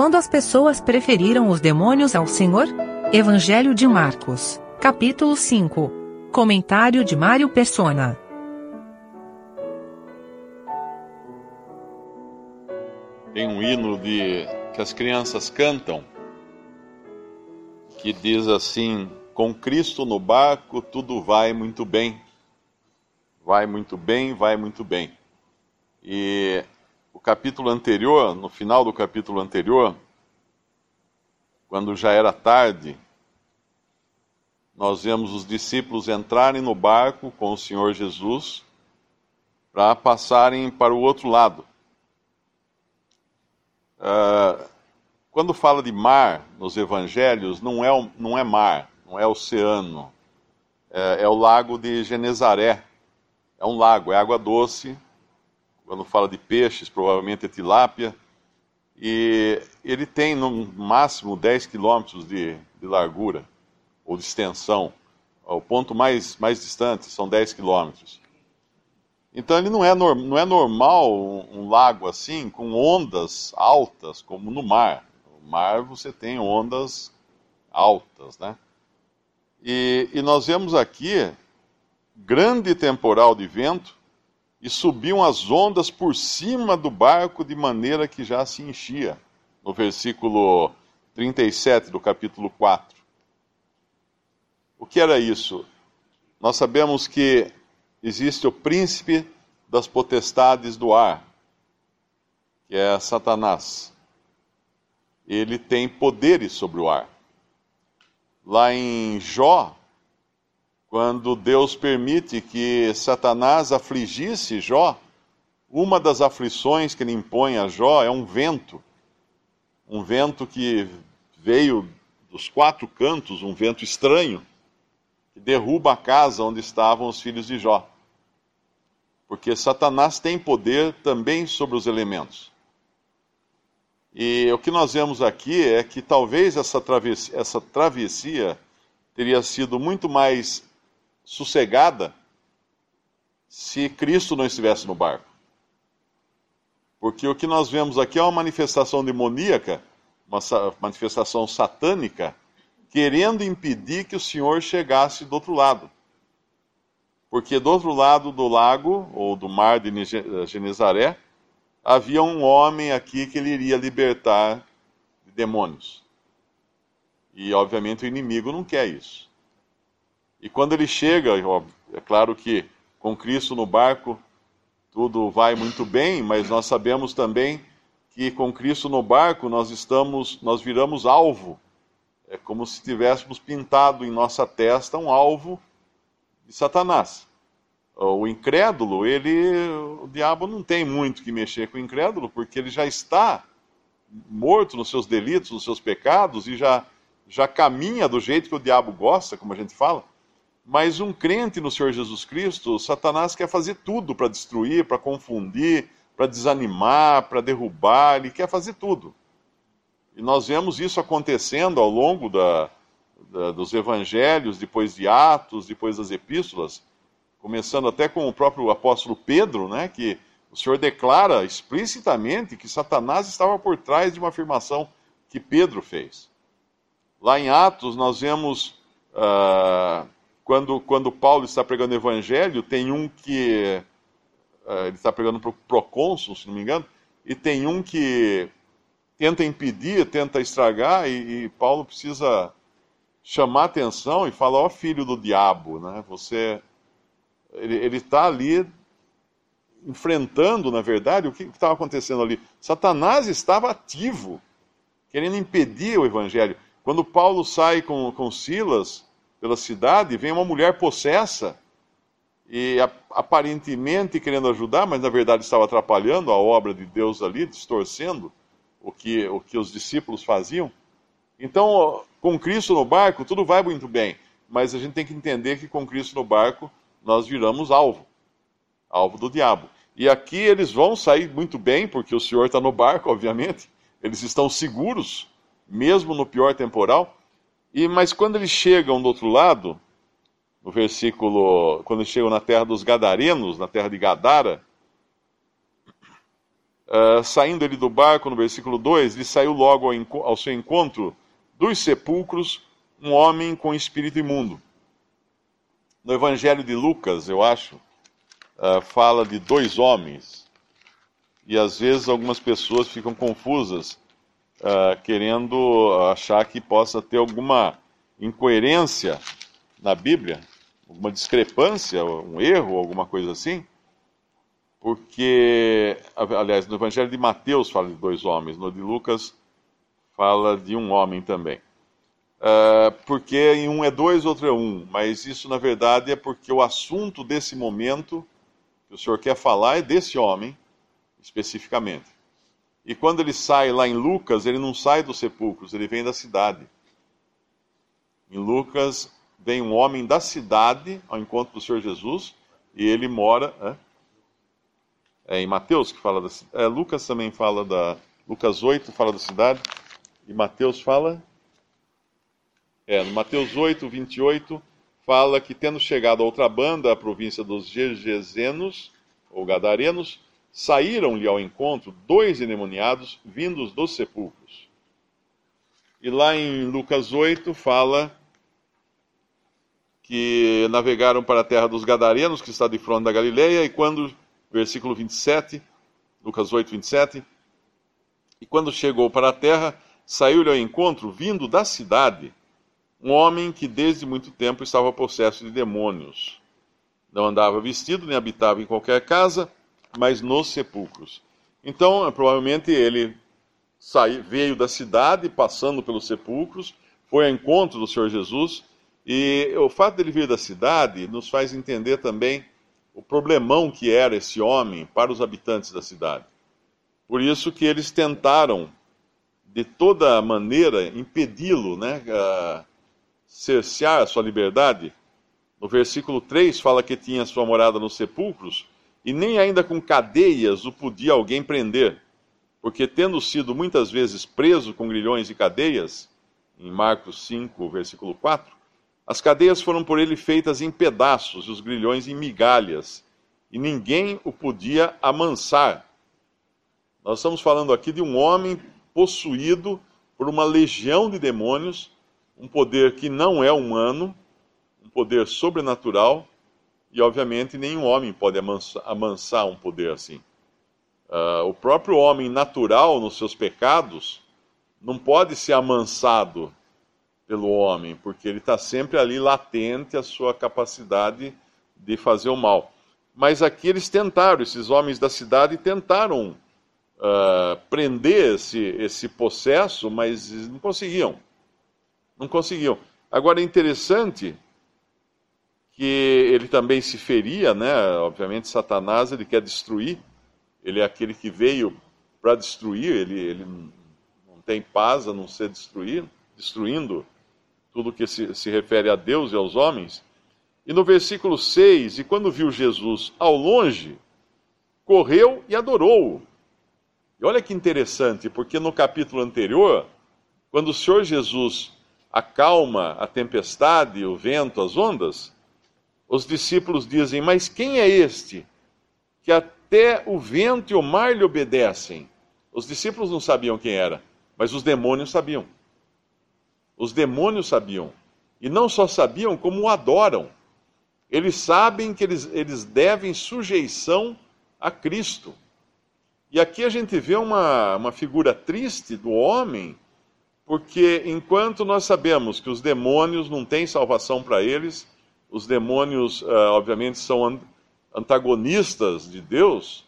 quando as pessoas preferiram os demônios ao Senhor? Evangelho de Marcos, capítulo 5. Comentário de Mário Persona. Tem um hino de que as crianças cantam que diz assim: Com Cristo no barco tudo vai muito bem. Vai muito bem, vai muito bem. E o capítulo anterior, no final do capítulo anterior, quando já era tarde, nós vemos os discípulos entrarem no barco com o Senhor Jesus para passarem para o outro lado. Uh, quando fala de mar nos evangelhos, não é, não é mar, não é oceano, é, é o lago de Genezaré. É um lago, é água doce, quando fala de peixes, provavelmente é tilápia, e ele tem no máximo 10 quilômetros de, de largura, ou de extensão. O ponto mais, mais distante são 10 quilômetros. Então ele não é, não é normal um, um, lago assim, com ondas altas, como no mar. No mar você tem ondas altas, né? E, e nós vemos aqui grande temporal de vento, e subiam as ondas por cima do barco de maneira que já se enchia. No versículo 37 do capítulo 4. O que era isso? Nós sabemos que existe o príncipe das potestades do ar, que é Satanás. Ele tem poderes sobre o ar. Lá em Jó, quando Deus permite que Satanás afligisse Jó, uma das aflições que ele impõe a Jó é um vento. Um vento que veio dos quatro cantos, um vento estranho, que derruba a casa onde estavam os filhos de Jó. Porque Satanás tem poder também sobre os elementos. E o que nós vemos aqui é que talvez essa travessia, essa travessia teria sido muito mais sossegada se Cristo não estivesse no barco. Porque o que nós vemos aqui é uma manifestação demoníaca, uma manifestação satânica, querendo impedir que o Senhor chegasse do outro lado. Porque do outro lado do lago, ou do mar de Genezaré, havia um homem aqui que ele iria libertar de demônios. E obviamente o inimigo não quer isso. E quando ele chega, é claro que com Cristo no barco tudo vai muito bem, mas nós sabemos também que com Cristo no barco nós estamos, nós viramos alvo. É como se tivéssemos pintado em nossa testa um alvo de Satanás. O incrédulo, ele, o diabo não tem muito que mexer com o incrédulo, porque ele já está morto nos seus delitos, nos seus pecados e já já caminha do jeito que o diabo gosta, como a gente fala. Mas um crente no Senhor Jesus Cristo, Satanás quer fazer tudo para destruir, para confundir, para desanimar, para derrubar, ele quer fazer tudo. E nós vemos isso acontecendo ao longo da, da, dos evangelhos, depois de Atos, depois das epístolas, começando até com o próprio apóstolo Pedro, né, que o Senhor declara explicitamente que Satanás estava por trás de uma afirmação que Pedro fez. Lá em Atos, nós vemos. Uh, quando, quando Paulo está pregando o evangelho, tem um que. Uh, ele está pregando para o procônsul, se não me engano, e tem um que tenta impedir, tenta estragar, e, e Paulo precisa chamar atenção e falar: ó, oh, filho do diabo, né? Você. Ele está ali enfrentando, na verdade, o que estava acontecendo ali. Satanás estava ativo, querendo impedir o evangelho. Quando Paulo sai com, com Silas pela cidade, vem uma mulher possessa e aparentemente querendo ajudar, mas na verdade estava atrapalhando a obra de Deus ali, distorcendo o que, o que os discípulos faziam. Então, com Cristo no barco, tudo vai muito bem, mas a gente tem que entender que com Cristo no barco nós viramos alvo alvo do diabo. E aqui eles vão sair muito bem, porque o Senhor está no barco, obviamente, eles estão seguros, mesmo no pior temporal. E mas quando eles chegam do outro lado, no versículo, quando eles chegam na terra dos Gadarenos, na terra de Gadara, Uh, saindo ele do barco, no versículo 2, ele saiu logo ao, ao seu encontro dos sepulcros um homem com espírito imundo. No Evangelho de Lucas, eu acho, uh, fala de dois homens. E às vezes algumas pessoas ficam confusas, uh, querendo achar que possa ter alguma incoerência na Bíblia, alguma discrepância, um erro, alguma coisa assim porque, aliás, no Evangelho de Mateus fala de dois homens, no de Lucas fala de um homem também. Uh, porque em um é dois, outro é um, mas isso na verdade é porque o assunto desse momento que o Senhor quer falar é desse homem, especificamente. E quando ele sai lá em Lucas, ele não sai dos sepulcros, ele vem da cidade. Em Lucas, vem um homem da cidade ao encontro do Senhor Jesus e ele mora. É? é, em Mateus que fala da é, Lucas também fala da Lucas 8 fala da cidade e Mateus fala é, no Mateus 8, 28 fala que tendo chegado a outra banda, a província dos Gergesenos ou Gadarenos, saíram-lhe ao encontro dois endemoniados vindos dos sepulcros. E lá em Lucas 8 fala que navegaram para a terra dos Gadarenos, que está de fronte da Galileia, e quando versículo 27, Lucas 8, 27. E quando chegou para a terra, saiu-lhe ao encontro, vindo da cidade, um homem que desde muito tempo estava possesso de demônios. Não andava vestido, nem habitava em qualquer casa, mas nos sepulcros. Então, provavelmente ele saiu, veio da cidade, passando pelos sepulcros, foi ao encontro do Senhor Jesus, e o fato dele vir da cidade nos faz entender também o problemão que era esse homem para os habitantes da cidade. Por isso que eles tentaram, de toda maneira, impedi-lo, né, uh, cercear a sua liberdade. No versículo 3 fala que tinha sua morada nos sepulcros, e nem ainda com cadeias o podia alguém prender, porque tendo sido muitas vezes preso com grilhões e cadeias, em Marcos 5, versículo 4, as cadeias foram por ele feitas em pedaços, e os grilhões em migalhas, e ninguém o podia amansar. Nós estamos falando aqui de um homem possuído por uma legião de demônios, um poder que não é humano, um poder sobrenatural, e obviamente nenhum homem pode amansar, um poder assim. Uh, o próprio homem natural, nos seus pecados, não pode ser amansado pelo homem, porque ele está sempre ali latente a sua capacidade de fazer o mal. Mas aqui eles tentaram, esses homens da cidade tentaram uh, prender esse, esse possesso, mas não conseguiam. Não conseguiam. Agora é interessante que ele também se feria, né? Obviamente, Satanás ele quer destruir, ele é aquele que veio para destruir, ele, ele não tem paz a não ser destruir, destruindo tudo que se, se refere a Deus e aos homens. E no versículo 6, e quando viu Jesus ao longe, correu e adorou-o. E olha que interessante, porque no capítulo anterior, quando o Senhor Jesus acalma a tempestade, o vento, as ondas, os discípulos dizem: Mas quem é este que até o vento e o mar lhe obedecem? Os discípulos não sabiam quem era, mas os demônios sabiam. Os demônios sabiam. E não só sabiam, como o adoram. Eles sabem que eles, eles devem sujeição a Cristo. E aqui a gente vê uma, uma figura triste do homem, porque enquanto nós sabemos que os demônios não têm salvação para eles, os demônios, uh, obviamente, são antagonistas de Deus,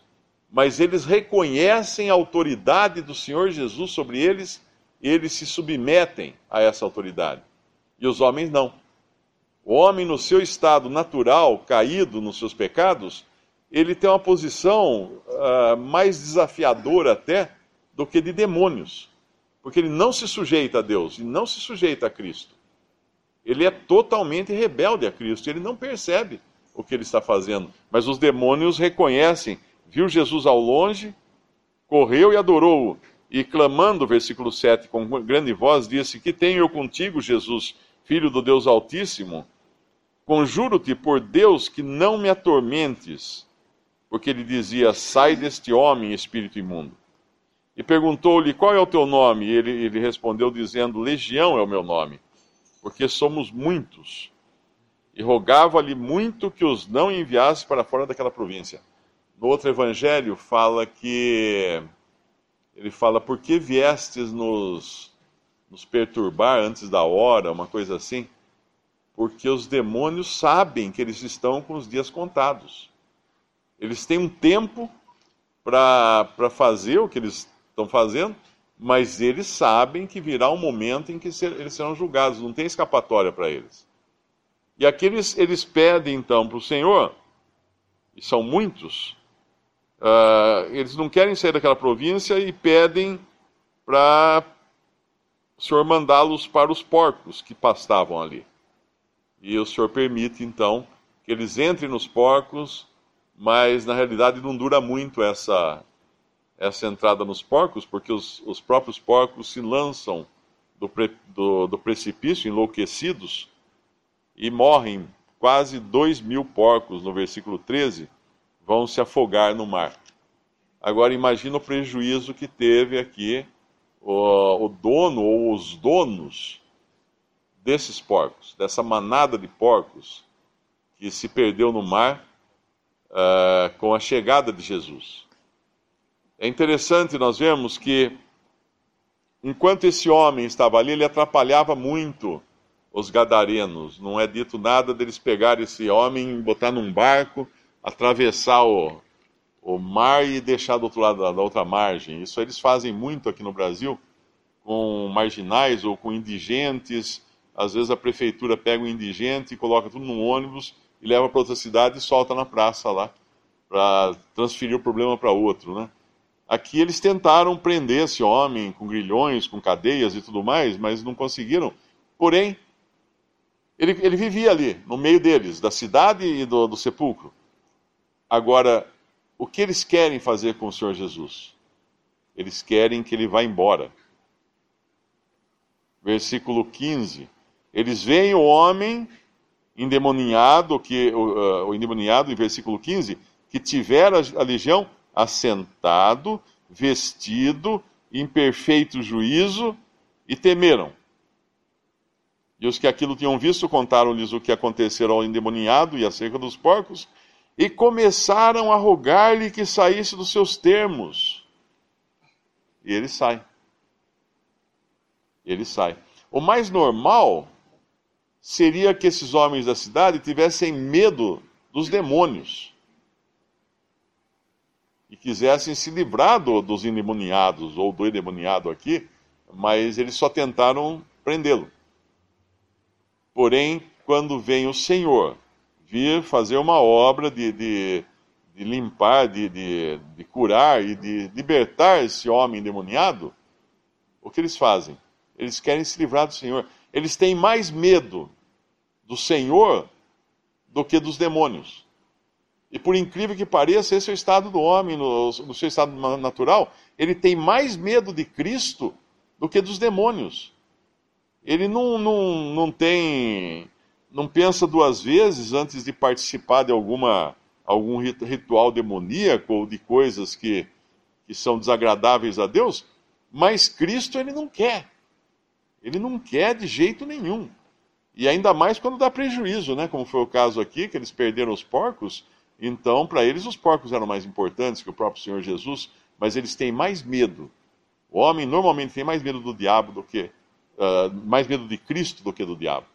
mas eles reconhecem a autoridade do Senhor Jesus sobre eles eles se submetem a essa autoridade. E os homens não. O homem, no seu estado natural, caído nos seus pecados, ele tem uma posição uh, mais desafiadora até do que de demônios. Porque ele não se sujeita a Deus e não se sujeita a Cristo. Ele é totalmente rebelde a Cristo, ele não percebe o que ele está fazendo. Mas os demônios reconhecem, viu Jesus ao longe, correu e adorou-o e clamando, versículo 7, com grande voz, disse: Que tenho eu contigo, Jesus, filho do Deus Altíssimo? Conjuro-te por Deus que não me atormentes. porque ele dizia: Sai deste homem, espírito imundo. E perguntou-lhe: Qual é o teu nome? E ele, ele respondeu, dizendo: Legião é o meu nome, porque somos muitos. E rogava-lhe muito que os não enviasse para fora daquela província. No outro evangelho fala que ele fala: Por que viestes nos, nos perturbar antes da hora? Uma coisa assim. Porque os demônios sabem que eles estão com os dias contados. Eles têm um tempo para fazer o que eles estão fazendo, mas eles sabem que virá um momento em que ser, eles serão julgados, não tem escapatória para eles. E aqui eles, eles pedem então para o Senhor, e são muitos, Uh, eles não querem sair daquela província e pedem para o Senhor mandá-los para os porcos que pastavam ali. E o Senhor permite, então, que eles entrem nos porcos, mas na realidade não dura muito essa, essa entrada nos porcos, porque os, os próprios porcos se lançam do, pre, do, do precipício, enlouquecidos, e morrem quase dois mil porcos, no versículo 13 vão se afogar no mar. Agora imagina o prejuízo que teve aqui o, o dono ou os donos desses porcos, dessa manada de porcos que se perdeu no mar uh, com a chegada de Jesus. É interessante nós vemos que enquanto esse homem estava ali, ele atrapalhava muito os gadarenos. Não é dito nada deles pegar esse homem, botar num barco atravessar o, o mar e deixar do outro lado da, da outra margem. Isso eles fazem muito aqui no Brasil com marginais ou com indigentes. Às vezes a prefeitura pega um indigente e coloca tudo num ônibus e leva para outra cidade e solta na praça lá para transferir o problema para outro, né? Aqui eles tentaram prender esse homem com grilhões, com cadeias e tudo mais, mas não conseguiram. Porém, ele, ele vivia ali, no meio deles, da cidade e do, do sepulcro. Agora, o que eles querem fazer com o Senhor Jesus? Eles querem que ele vá embora. Versículo 15. Eles veem o homem endemoniado, que, o, uh, o endemoniado, em versículo 15, que tivera a legião assentado, vestido, em perfeito juízo, e temeram. E os que aquilo tinham visto contaram-lhes o que acontecera ao endemoniado e acerca dos porcos, e começaram a rogar-lhe que saísse dos seus termos. E ele sai. Ele sai. O mais normal seria que esses homens da cidade tivessem medo dos demônios e quisessem se livrar do, dos endemoniados ou do endemoniado aqui, mas eles só tentaram prendê-lo. Porém, quando vem o Senhor vir fazer uma obra de, de, de limpar, de, de, de curar e de libertar esse homem endemoniado, o que eles fazem? Eles querem se livrar do Senhor. Eles têm mais medo do Senhor do que dos demônios. E por incrível que pareça, esse é o estado do homem, no, no, seu estado natural. Ele tem mais medo de Cristo do que dos demônios. Ele não, não, não tem não pensa duas vezes antes de participar de alguma algum ritual demoníaco ou de coisas que, que são desagradáveis a Deus, mas Cristo ele não quer. Ele não quer de jeito nenhum. E ainda mais quando dá prejuízo, né? Como foi o caso aqui, que eles perderam os porcos. Então, para eles, os porcos eram mais importantes que o próprio Senhor Jesus, mas eles têm mais medo. O homem normalmente tem mais medo do diabo do que. Uh, mais medo de Cristo do que do diabo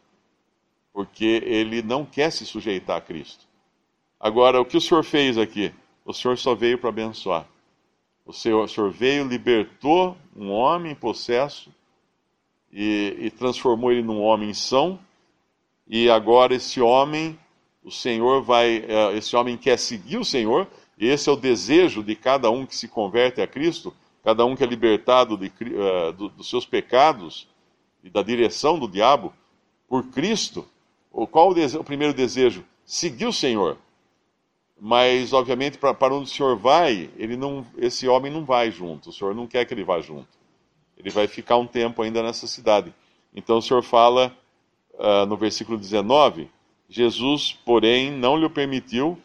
porque ele não quer se sujeitar a Cristo. Agora, o que o Senhor fez aqui? O Senhor só veio para abençoar. O Senhor, o Senhor, veio, libertou um homem possesso e, e transformou ele num homem são. E agora esse homem, o Senhor vai, é, esse homem quer seguir o Senhor. E esse é o desejo de cada um que se converte a Cristo, cada um que é libertado de, uh, do, dos seus pecados e da direção do diabo por Cristo qual o, o primeiro desejo? Seguir o Senhor. Mas, obviamente, para onde o Senhor vai, ele não, esse homem não vai junto. O Senhor não quer que ele vá junto. Ele vai ficar um tempo ainda nessa cidade. Então o Senhor fala uh, no versículo 19: Jesus, porém, não lhe permitiu,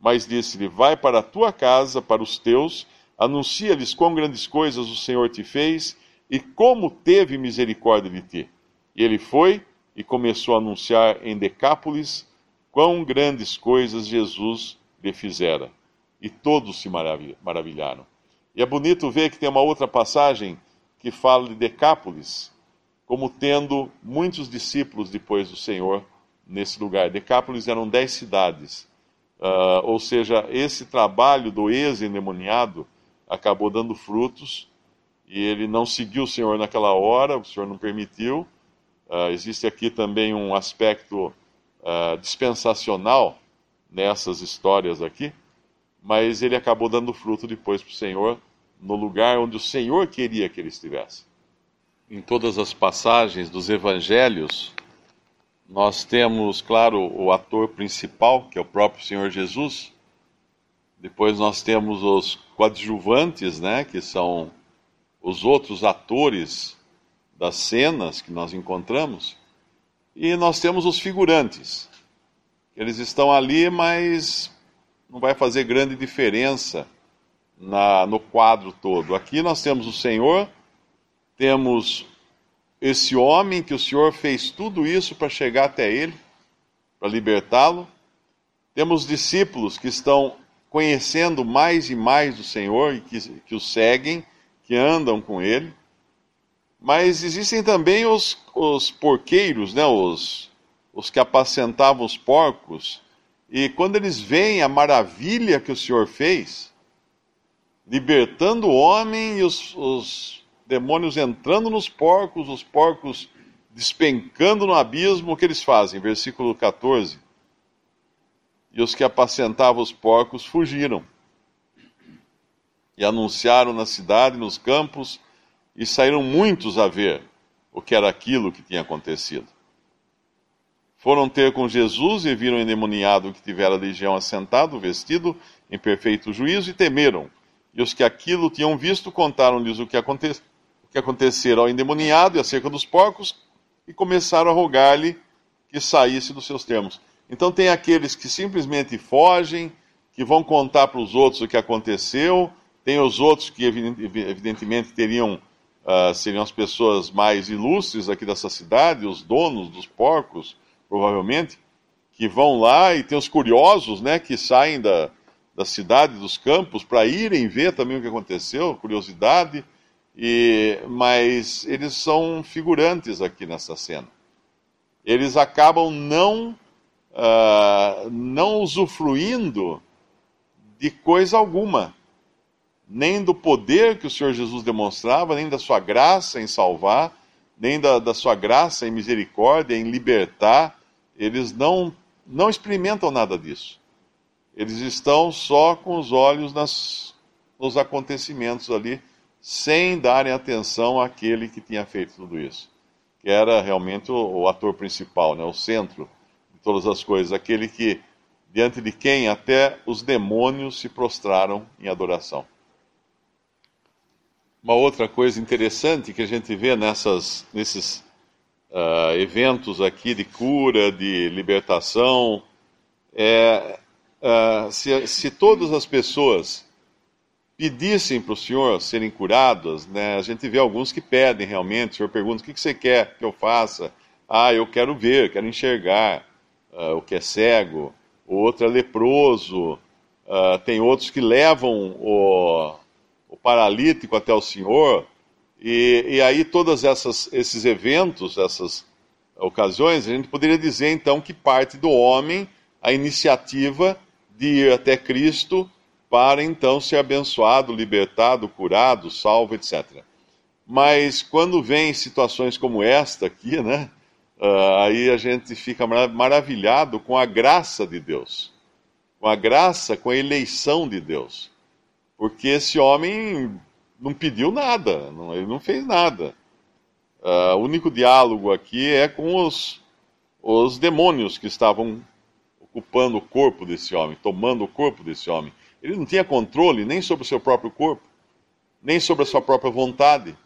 mas disse-lhe: Vai para a tua casa, para os teus, anuncia-lhes quão grandes coisas o Senhor te fez e como teve misericórdia de ti. E ele foi e começou a anunciar em Decápolis quão grandes coisas Jesus lhe fizera. E todos se maravilharam. E é bonito ver que tem uma outra passagem que fala de Decápolis, como tendo muitos discípulos depois do Senhor nesse lugar. Decápolis eram dez cidades. Uh, ou seja, esse trabalho do ex-endemoniado acabou dando frutos e ele não seguiu o Senhor naquela hora, o Senhor não permitiu. Uh, existe aqui também um aspecto uh, dispensacional nessas histórias aqui, mas ele acabou dando fruto depois para o Senhor no lugar onde o Senhor queria que ele estivesse. Em todas as passagens dos evangelhos, nós temos, claro, o ator principal, que é o próprio Senhor Jesus. Depois nós temos os coadjuvantes, né, que são os outros atores das cenas que nós encontramos. E nós temos os figurantes. Eles estão ali, mas não vai fazer grande diferença na, no quadro todo. Aqui nós temos o Senhor, temos esse homem que o Senhor fez tudo isso para chegar até ele, para libertá-lo. Temos discípulos que estão conhecendo mais e mais do Senhor e que, que o seguem, que andam com ele. Mas existem também os, os porqueiros, né, os, os que apacentavam os porcos. E quando eles veem a maravilha que o Senhor fez, libertando o homem e os, os demônios entrando nos porcos, os porcos despencando no abismo, o que eles fazem? Versículo 14. E os que apacentavam os porcos fugiram. E anunciaram na cidade, nos campos, e saíram muitos a ver o que era aquilo que tinha acontecido. Foram ter com Jesus e viram o endemoniado que tivera a legião assentado, vestido em perfeito juízo, e temeram. E os que aquilo tinham visto contaram-lhes o que aconteceu que acontecera ao endemoniado e acerca dos porcos, e começaram a rogar-lhe que saísse dos seus termos. Então tem aqueles que simplesmente fogem, que vão contar para os outros o que aconteceu, tem os outros que evidentemente teriam uh, seriam as pessoas mais ilustres aqui dessa cidade, os donos dos porcos, provavelmente, que vão lá e tem os curiosos, né, que saem da, da cidade, dos campos, para irem ver também o que aconteceu, curiosidade. E, mas eles são figurantes aqui nessa cena. Eles acabam não, uh, não usufruindo de coisa alguma, nem do poder que o Senhor Jesus demonstrava, nem da sua graça em salvar, nem da, da sua graça em misericórdia, em libertar. Eles não, não experimentam nada disso. Eles estão só com os olhos nas, nos acontecimentos ali sem darem atenção àquele que tinha feito tudo isso, que era realmente o, o ator principal, né, o centro de todas as coisas, aquele que diante de quem até os demônios se prostraram em adoração. Uma outra coisa interessante que a gente vê nessas, nesses uh, eventos aqui de cura, de libertação, é uh, se, se todas as pessoas pedissem para o Senhor serem curadas, né? A gente vê alguns que pedem realmente. O Senhor pergunta: o que você quer que eu faça? Ah, eu quero ver, quero enxergar. Uh, o que é cego. O outro é leproso. Uh, tem outros que levam o, o paralítico até o Senhor. E, e aí, todos esses eventos, essas ocasiões, a gente poderia dizer então que parte do homem a iniciativa de ir até Cristo para então ser abençoado, libertado, curado, salvo, etc. Mas quando vem situações como esta aqui, né, uh, aí a gente fica maravilhado com a graça de Deus, com a graça, com a eleição de Deus, porque esse homem não pediu nada, não, ele não fez nada. Uh, o único diálogo aqui é com os, os demônios que estavam ocupando o corpo desse homem, tomando o corpo desse homem. Ele não tinha controle nem sobre o seu próprio corpo, nem sobre a sua própria vontade.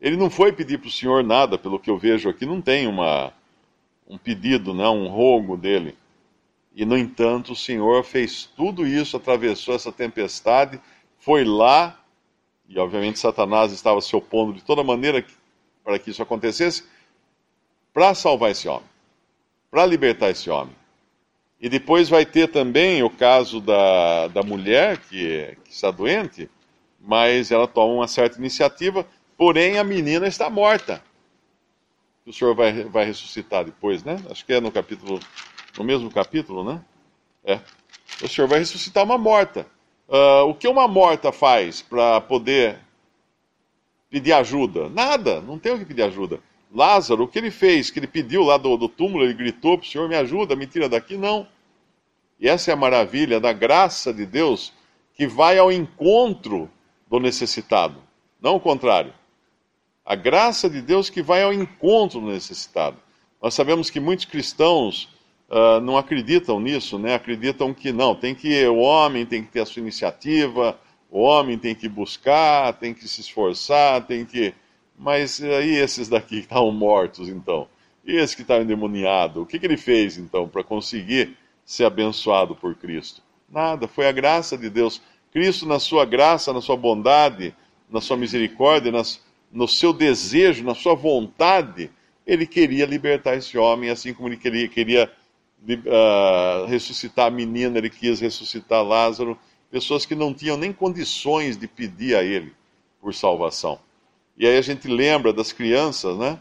Ele não foi pedir para o Senhor nada, pelo que eu vejo aqui, não tem uma, um pedido, não, um rogo dele. E, no entanto, o Senhor fez tudo isso, atravessou essa tempestade, foi lá, e obviamente Satanás estava se opondo de toda maneira para que isso acontecesse, para salvar esse homem, para libertar esse homem. E depois vai ter também o caso da, da mulher que, que está doente, mas ela toma uma certa iniciativa, porém a menina está morta. O Senhor vai, vai ressuscitar depois, né? Acho que é no capítulo, no mesmo capítulo, né? É. O Senhor vai ressuscitar uma morta. Uh, o que uma morta faz para poder pedir ajuda? Nada, não tem o que pedir ajuda. Lázaro, o que ele fez? Que ele pediu lá do, do túmulo, ele gritou para o Senhor: me ajuda, me tira daqui? Não. E essa é a maravilha da graça de Deus que vai ao encontro do necessitado, não o contrário. A graça de Deus que vai ao encontro do necessitado. Nós sabemos que muitos cristãos uh, não acreditam nisso, né? Acreditam que não, tem que o homem tem que ter a sua iniciativa, o homem tem que buscar, tem que se esforçar, tem que mas aí esses daqui que estavam mortos, então? E esse que estava endemoniado? O que, que ele fez, então, para conseguir ser abençoado por Cristo? Nada, foi a graça de Deus. Cristo, na sua graça, na sua bondade, na sua misericórdia, nas, no seu desejo, na sua vontade, ele queria libertar esse homem, assim como ele queria, queria uh, ressuscitar a menina, ele quis ressuscitar Lázaro, pessoas que não tinham nem condições de pedir a ele por salvação. E aí a gente lembra das crianças, né?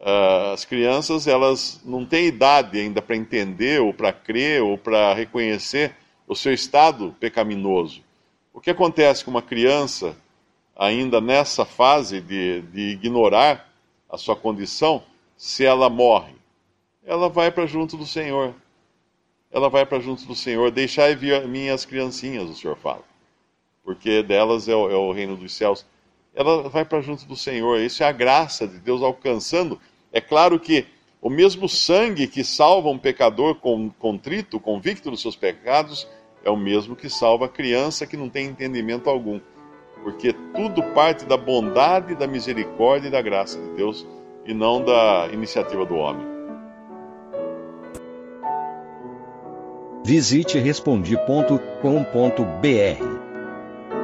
Uh, as crianças, elas não têm idade ainda para entender, ou para crer, ou para reconhecer o seu estado pecaminoso. O que acontece com uma criança, ainda nessa fase de, de ignorar a sua condição, se ela morre? Ela vai para junto do Senhor. Ela vai para junto do Senhor. Deixai vir minhas criancinhas, o Senhor fala. Porque delas é o, é o reino dos céus ela vai para junto do Senhor. Isso é a graça de Deus alcançando. É claro que o mesmo sangue que salva um pecador contrito, convicto dos seus pecados, é o mesmo que salva a criança que não tem entendimento algum. Porque tudo parte da bondade, da misericórdia e da graça de Deus e não da iniciativa do homem. Visite respondi.com.br